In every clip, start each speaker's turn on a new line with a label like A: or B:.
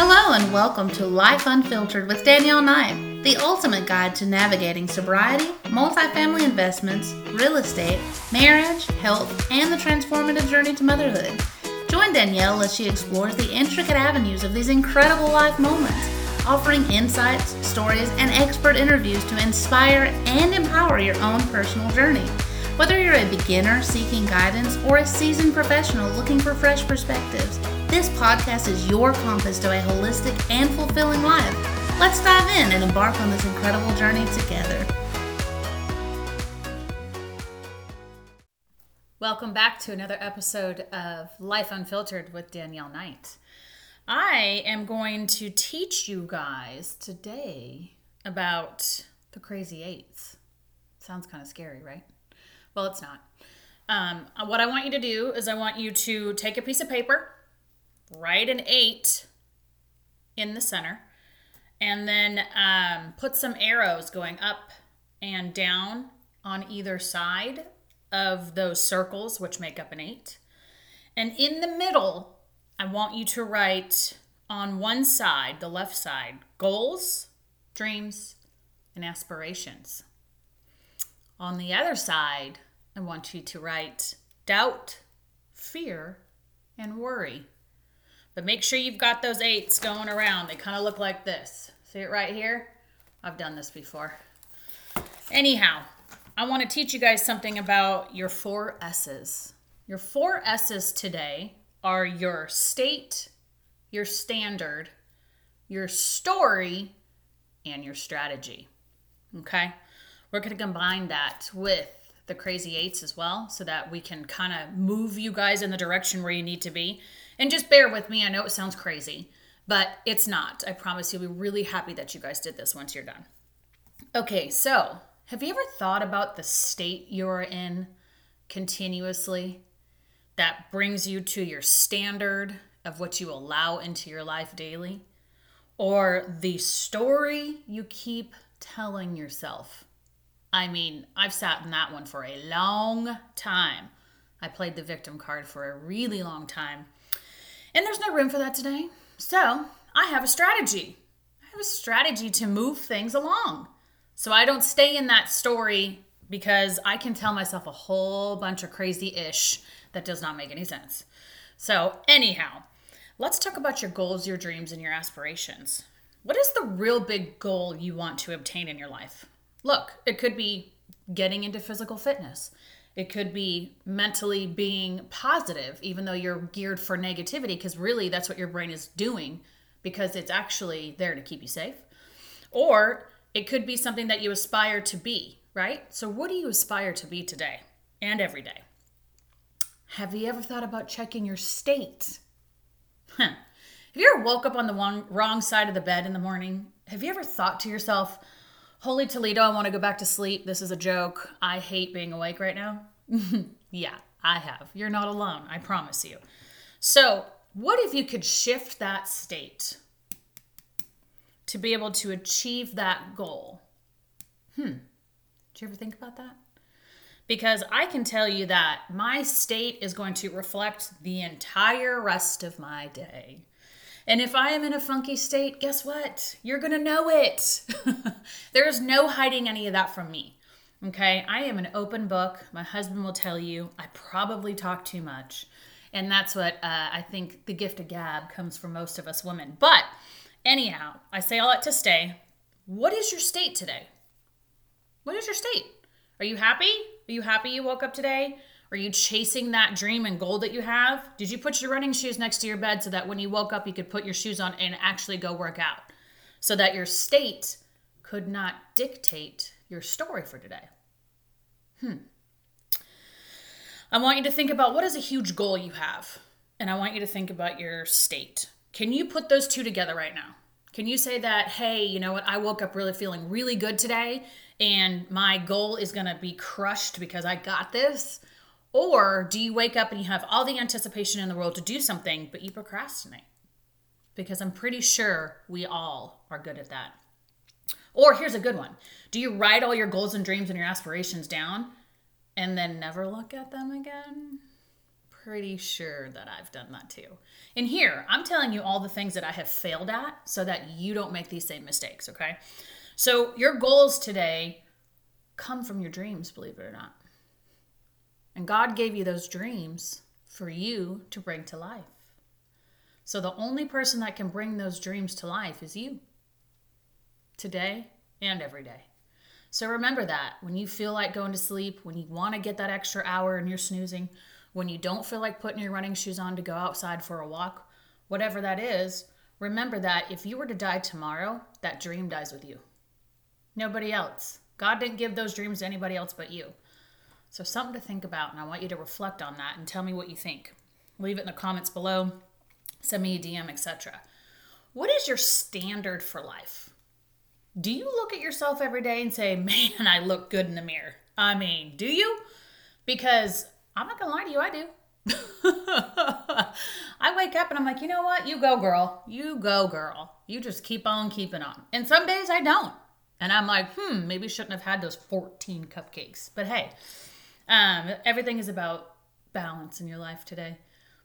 A: Hello and welcome to Life Unfiltered with Danielle Knight, the ultimate guide to navigating sobriety, multifamily investments, real estate, marriage, health, and the transformative journey to motherhood. Join Danielle as she explores the intricate avenues of these incredible life moments, offering insights, stories, and expert interviews to inspire and empower your own personal journey. Whether you're a beginner seeking guidance or a seasoned professional looking for fresh perspectives, this podcast is your compass to a holistic and fulfilling life. Let's dive in and embark on this incredible journey together.
B: Welcome back to another episode of Life Unfiltered with Danielle Knight. I am going to teach you guys today about the crazy eights. Sounds kind of scary, right? Well, it's not. Um, what I want you to do is I want you to take a piece of paper, write an eight in the center, and then um, put some arrows going up and down on either side of those circles, which make up an eight. And in the middle, I want you to write on one side, the left side, goals, dreams, and aspirations. On the other side, I want you to write doubt, fear, and worry. But make sure you've got those eights going around. They kind of look like this. See it right here? I've done this before. Anyhow, I want to teach you guys something about your four S's. Your four S's today are your state, your standard, your story, and your strategy. Okay? We're going to combine that with the crazy eights as well so that we can kind of move you guys in the direction where you need to be. And just bear with me. I know it sounds crazy, but it's not. I promise you'll be really happy that you guys did this once you're done. Okay, so have you ever thought about the state you're in continuously that brings you to your standard of what you allow into your life daily? Or the story you keep telling yourself? I mean, I've sat in that one for a long time. I played the victim card for a really long time. And there's no room for that today. So I have a strategy. I have a strategy to move things along. So I don't stay in that story because I can tell myself a whole bunch of crazy ish that does not make any sense. So, anyhow, let's talk about your goals, your dreams, and your aspirations. What is the real big goal you want to obtain in your life? Look, it could be getting into physical fitness. It could be mentally being positive, even though you're geared for negativity, because really that's what your brain is doing because it's actually there to keep you safe. Or it could be something that you aspire to be, right? So, what do you aspire to be today and every day? Have you ever thought about checking your state? Huh. Have you ever woke up on the wrong, wrong side of the bed in the morning? Have you ever thought to yourself, Holy Toledo, I want to go back to sleep. This is a joke. I hate being awake right now. yeah, I have. You're not alone, I promise you. So, what if you could shift that state to be able to achieve that goal? Hmm. Did you ever think about that? Because I can tell you that my state is going to reflect the entire rest of my day. And if I am in a funky state, guess what? You're going to know it. There's no hiding any of that from me. Okay. I am an open book. My husband will tell you I probably talk too much. And that's what uh, I think the gift of gab comes from most of us women. But anyhow, I say all that to stay. What is your state today? What is your state? Are you happy? Are you happy you woke up today? Are you chasing that dream and goal that you have? Did you put your running shoes next to your bed so that when you woke up, you could put your shoes on and actually go work out? So that your state could not dictate your story for today. Hmm. I want you to think about what is a huge goal you have, and I want you to think about your state. Can you put those two together right now? Can you say that, hey, you know what, I woke up really feeling really good today, and my goal is gonna be crushed because I got this? Or do you wake up and you have all the anticipation in the world to do something, but you procrastinate? Because I'm pretty sure we all are good at that. Or here's a good one Do you write all your goals and dreams and your aspirations down and then never look at them again? pretty sure that I've done that too. And here, I'm telling you all the things that I have failed at so that you don't make these same mistakes, okay? So, your goals today come from your dreams, believe it or not. And God gave you those dreams for you to bring to life. So, the only person that can bring those dreams to life is you today and every day. So remember that when you feel like going to sleep, when you want to get that extra hour and you're snoozing, when you don't feel like putting your running shoes on to go outside for a walk, whatever that is, remember that if you were to die tomorrow, that dream dies with you. Nobody else. God didn't give those dreams to anybody else but you. So, something to think about, and I want you to reflect on that and tell me what you think. Leave it in the comments below, send me a DM, etc. What is your standard for life? Do you look at yourself every day and say, man, I look good in the mirror? I mean, do you? Because I'm not gonna lie to you, I do. I wake up and I'm like, you know what? You go, girl. You go, girl. You just keep on keeping on. And some days I don't. And I'm like, hmm, maybe shouldn't have had those 14 cupcakes. But hey, um, everything is about balance in your life today.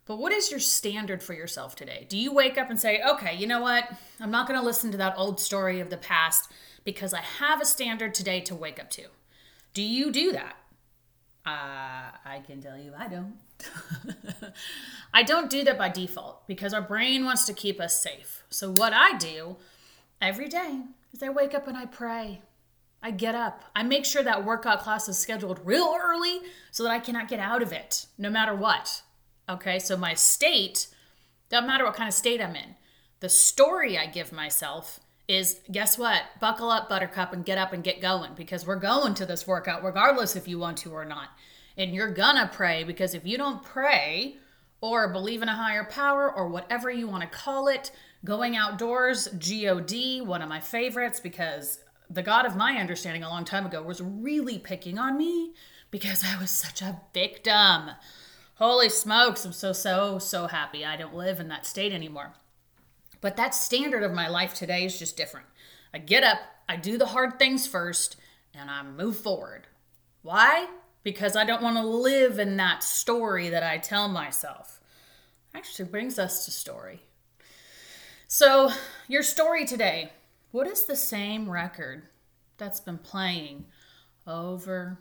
B: But what is your standard for yourself today? Do you wake up and say, okay, you know what? I'm not going to listen to that old story of the past because I have a standard today to wake up to? Do you do that? Uh, I can tell you I don't. I don't do that by default because our brain wants to keep us safe. So, what I do every day is I wake up and I pray. I get up. I make sure that workout class is scheduled real early so that I cannot get out of it no matter what. Okay, so my state, doesn't matter what kind of state I'm in, the story I give myself is guess what? Buckle up, Buttercup, and get up and get going because we're going to this workout regardless if you want to or not. And you're gonna pray because if you don't pray or believe in a higher power or whatever you want to call it, going outdoors, God, one of my favorites because the God of my understanding a long time ago was really picking on me because I was such a victim. Holy smokes, I'm so, so, so happy I don't live in that state anymore. But that standard of my life today is just different. I get up, I do the hard things first, and I move forward. Why? Because I don't want to live in that story that I tell myself. Actually brings us to story. So, your story today, what is the same record that's been playing over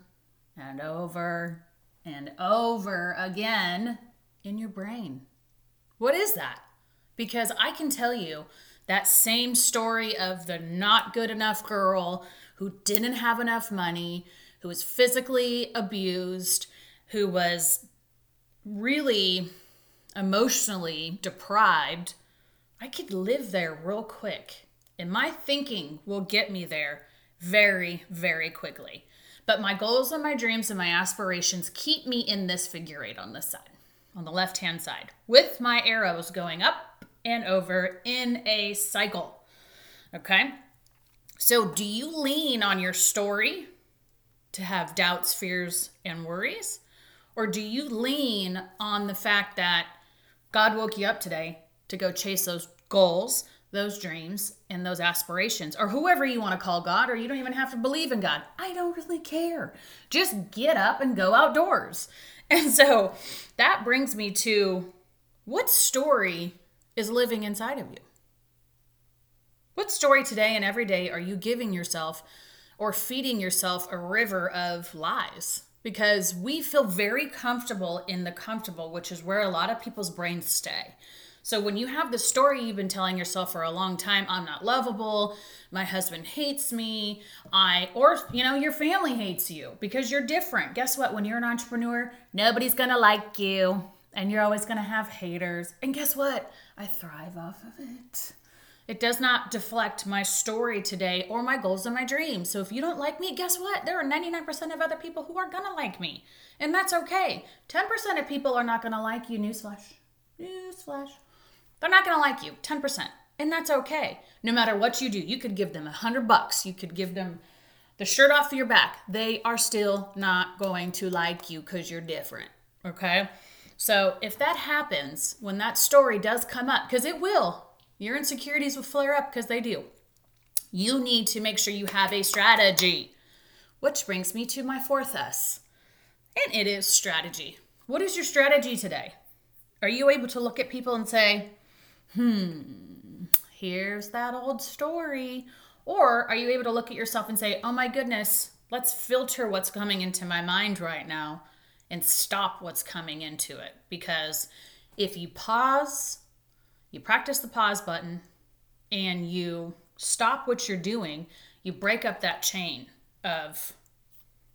B: and over and over again in your brain? What is that? Because I can tell you that same story of the not good enough girl who didn't have enough money, who was physically abused, who was really emotionally deprived, I could live there real quick. And my thinking will get me there very, very quickly. But my goals and my dreams and my aspirations keep me in this figure eight on this side, on the left hand side, with my arrows going up and over in a cycle. Okay? So, do you lean on your story to have doubts, fears, and worries? Or do you lean on the fact that God woke you up today to go chase those goals, those dreams, and those aspirations, or whoever you want to call God, or you don't even have to believe in God? I don't really care. Just get up and go outdoors. And so that brings me to what story is living inside of you. What story today and every day are you giving yourself or feeding yourself a river of lies? Because we feel very comfortable in the comfortable, which is where a lot of people's brains stay. So when you have the story you've been telling yourself for a long time, I'm not lovable, my husband hates me, I or you know, your family hates you because you're different. Guess what? When you're an entrepreneur, nobody's going to like you and you're always going to have haters. And guess what? I thrive off of it. It does not deflect my story today or my goals and my dreams. So if you don't like me, guess what? There are 99% of other people who are going to like me. And that's okay. 10% of people are not going to like you. Newsflash. Newsflash. They're not going to like you. 10%. And that's okay. No matter what you do, you could give them a hundred bucks. You could give them the shirt off your back. They are still not going to like you because you're different. Okay? So if that happens, when that story does come up, because it will, your insecurities will flare up because they do. You need to make sure you have a strategy. Which brings me to my fourth S, and it is strategy. What is your strategy today? Are you able to look at people and say, hmm, here's that old story? Or are you able to look at yourself and say, oh my goodness, let's filter what's coming into my mind right now and stop what's coming into it? Because if you pause, you practice the pause button, and you stop what you're doing, you break up that chain of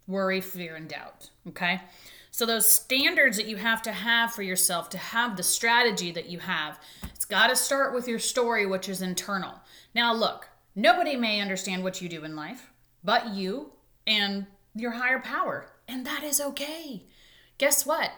B: worry, fear, and doubt. Okay? So, those standards that you have to have for yourself to have the strategy that you have, got to start with your story, which is internal. Now, look, nobody may understand what you do in life but you and your higher power, and that is okay. Guess what?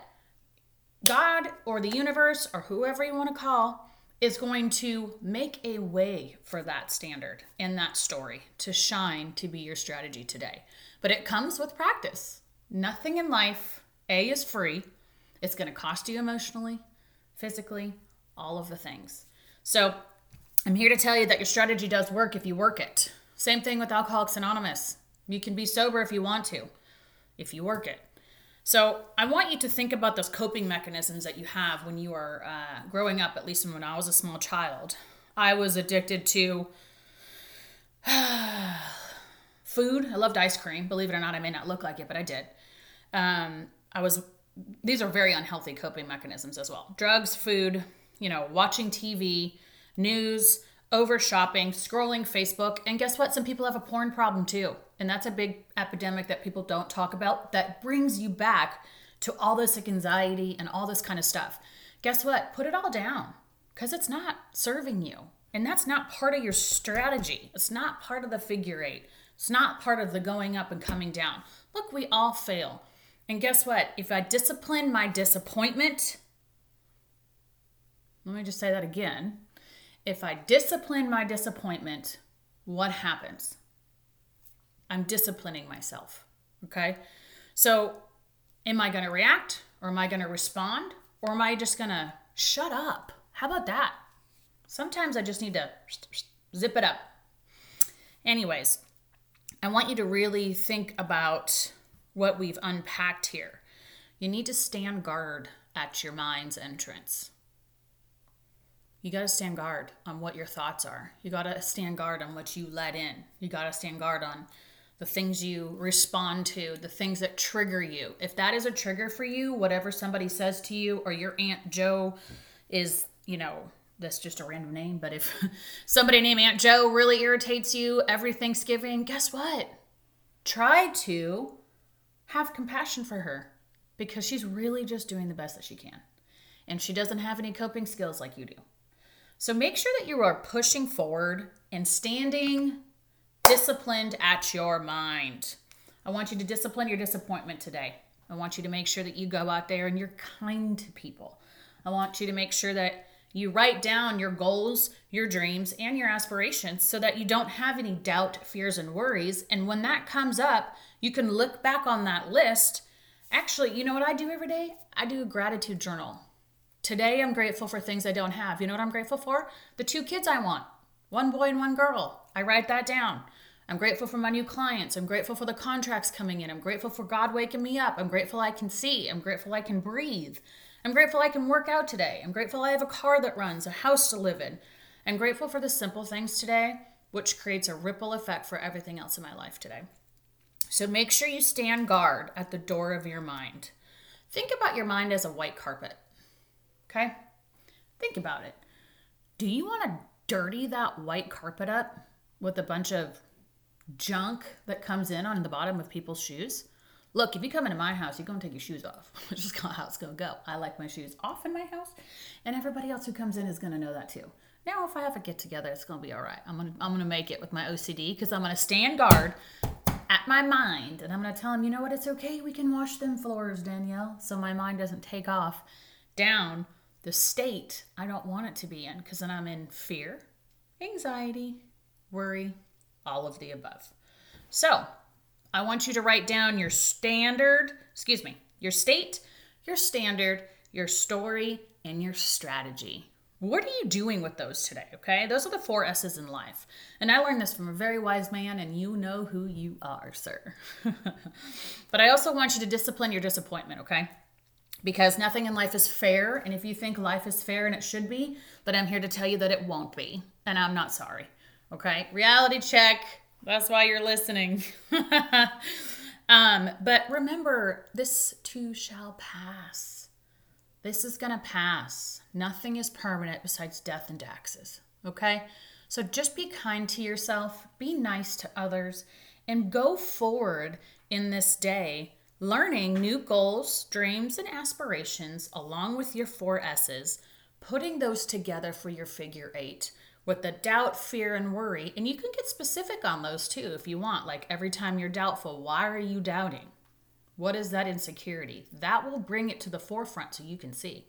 B: God or the universe or whoever you want to call is going to make a way for that standard and that story to shine to be your strategy today. But it comes with practice. Nothing in life, A, is free. It's going to cost you emotionally, physically, all of the things. So I'm here to tell you that your strategy does work if you work it. Same thing with Alcoholics Anonymous. You can be sober if you want to, if you work it. So I want you to think about those coping mechanisms that you have when you are uh, growing up, at least when I was a small child. I was addicted to food. I loved ice cream. Believe it or not, I may not look like it, but I did. Um, I was, these are very unhealthy coping mechanisms as well. Drugs, food, you know, watching TV, news, over shopping, scrolling Facebook. And guess what? Some people have a porn problem too. And that's a big epidemic that people don't talk about that brings you back to all this anxiety and all this kind of stuff. Guess what? Put it all down because it's not serving you. And that's not part of your strategy. It's not part of the figure eight. It's not part of the going up and coming down. Look, we all fail. And guess what? If I discipline my disappointment, let me just say that again. If I discipline my disappointment, what happens? I'm disciplining myself. Okay. So, am I going to react or am I going to respond or am I just going to shut up? How about that? Sometimes I just need to zip it up. Anyways, I want you to really think about what we've unpacked here. You need to stand guard at your mind's entrance. You got to stand guard on what your thoughts are. You got to stand guard on what you let in. You got to stand guard on the things you respond to, the things that trigger you. If that is a trigger for you, whatever somebody says to you, or your Aunt Joe is, you know, that's just a random name, but if somebody named Aunt Joe really irritates you every Thanksgiving, guess what? Try to have compassion for her because she's really just doing the best that she can. And she doesn't have any coping skills like you do. So make sure that you are pushing forward and standing disciplined at your mind. I want you to discipline your disappointment today. I want you to make sure that you go out there and you're kind to people. I want you to make sure that you write down your goals, your dreams, and your aspirations so that you don't have any doubt, fears, and worries. And when that comes up, you can look back on that list. Actually, you know what I do every day? I do a gratitude journal. Today, I'm grateful for things I don't have. You know what I'm grateful for? The two kids I want one boy and one girl. I write that down. I'm grateful for my new clients. I'm grateful for the contracts coming in. I'm grateful for God waking me up. I'm grateful I can see. I'm grateful I can breathe. I'm grateful I can work out today. I'm grateful I have a car that runs, a house to live in. I'm grateful for the simple things today, which creates a ripple effect for everything else in my life today. So make sure you stand guard at the door of your mind. Think about your mind as a white carpet. Okay? Think about it. Do you want to dirty that white carpet up with a bunch of junk that comes in on the bottom of people's shoes. Look, if you come into my house, you're gonna take your shoes off. It's just how it's gonna go. I like my shoes off in my house, and everybody else who comes in is gonna know that too. Now, if I have a get together, it's gonna be all right. I'm gonna I'm gonna make it with my OCD because I'm gonna stand guard at my mind, and I'm gonna tell him, you know what? It's okay. We can wash them floors, Danielle, so my mind doesn't take off down the state I don't want it to be in because then I'm in fear, anxiety, worry, all of the above. So, I want you to write down your standard, excuse me, your state, your standard, your story, and your strategy. What are you doing with those today? Okay, those are the four S's in life. And I learned this from a very wise man, and you know who you are, sir. but I also want you to discipline your disappointment, okay? Because nothing in life is fair. And if you think life is fair and it should be, then I'm here to tell you that it won't be. And I'm not sorry. Okay. Reality check. That's why you're listening. um, but remember, this too shall pass. This is going to pass. Nothing is permanent besides death and taxes. Okay. So just be kind to yourself, be nice to others, and go forward in this day learning new goals, dreams, and aspirations along with your four S's, putting those together for your figure eight with the doubt, fear, and worry. And you can get specific on those too if you want. Like every time you're doubtful, why are you doubting? What is that insecurity? That will bring it to the forefront so you can see.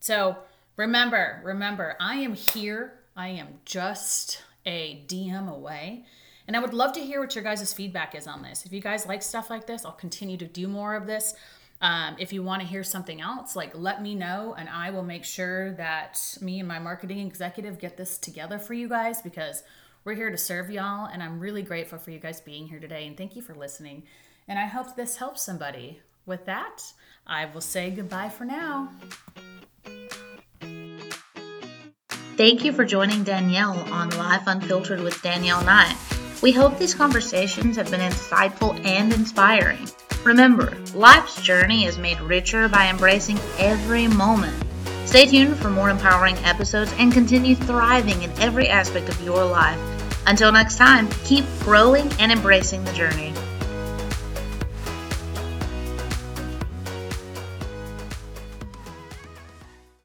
B: So remember, remember, I am here. I am just a DM away. And I would love to hear what your guys' feedback is on this. If you guys like stuff like this, I'll continue to do more of this. Um, if you want to hear something else, like let me know, and I will make sure that me and my marketing executive get this together for you guys because we're here to serve y'all. And I'm really grateful for you guys being here today. And thank you for listening. And I hope this helps somebody. With that, I will say goodbye for now.
A: Thank you for joining Danielle on Life Unfiltered with Danielle Knight. We hope these conversations have been insightful and inspiring. Remember, life's journey is made richer by embracing every moment. Stay tuned for more empowering episodes and continue thriving in every aspect of your life. Until next time, keep growing and embracing the journey.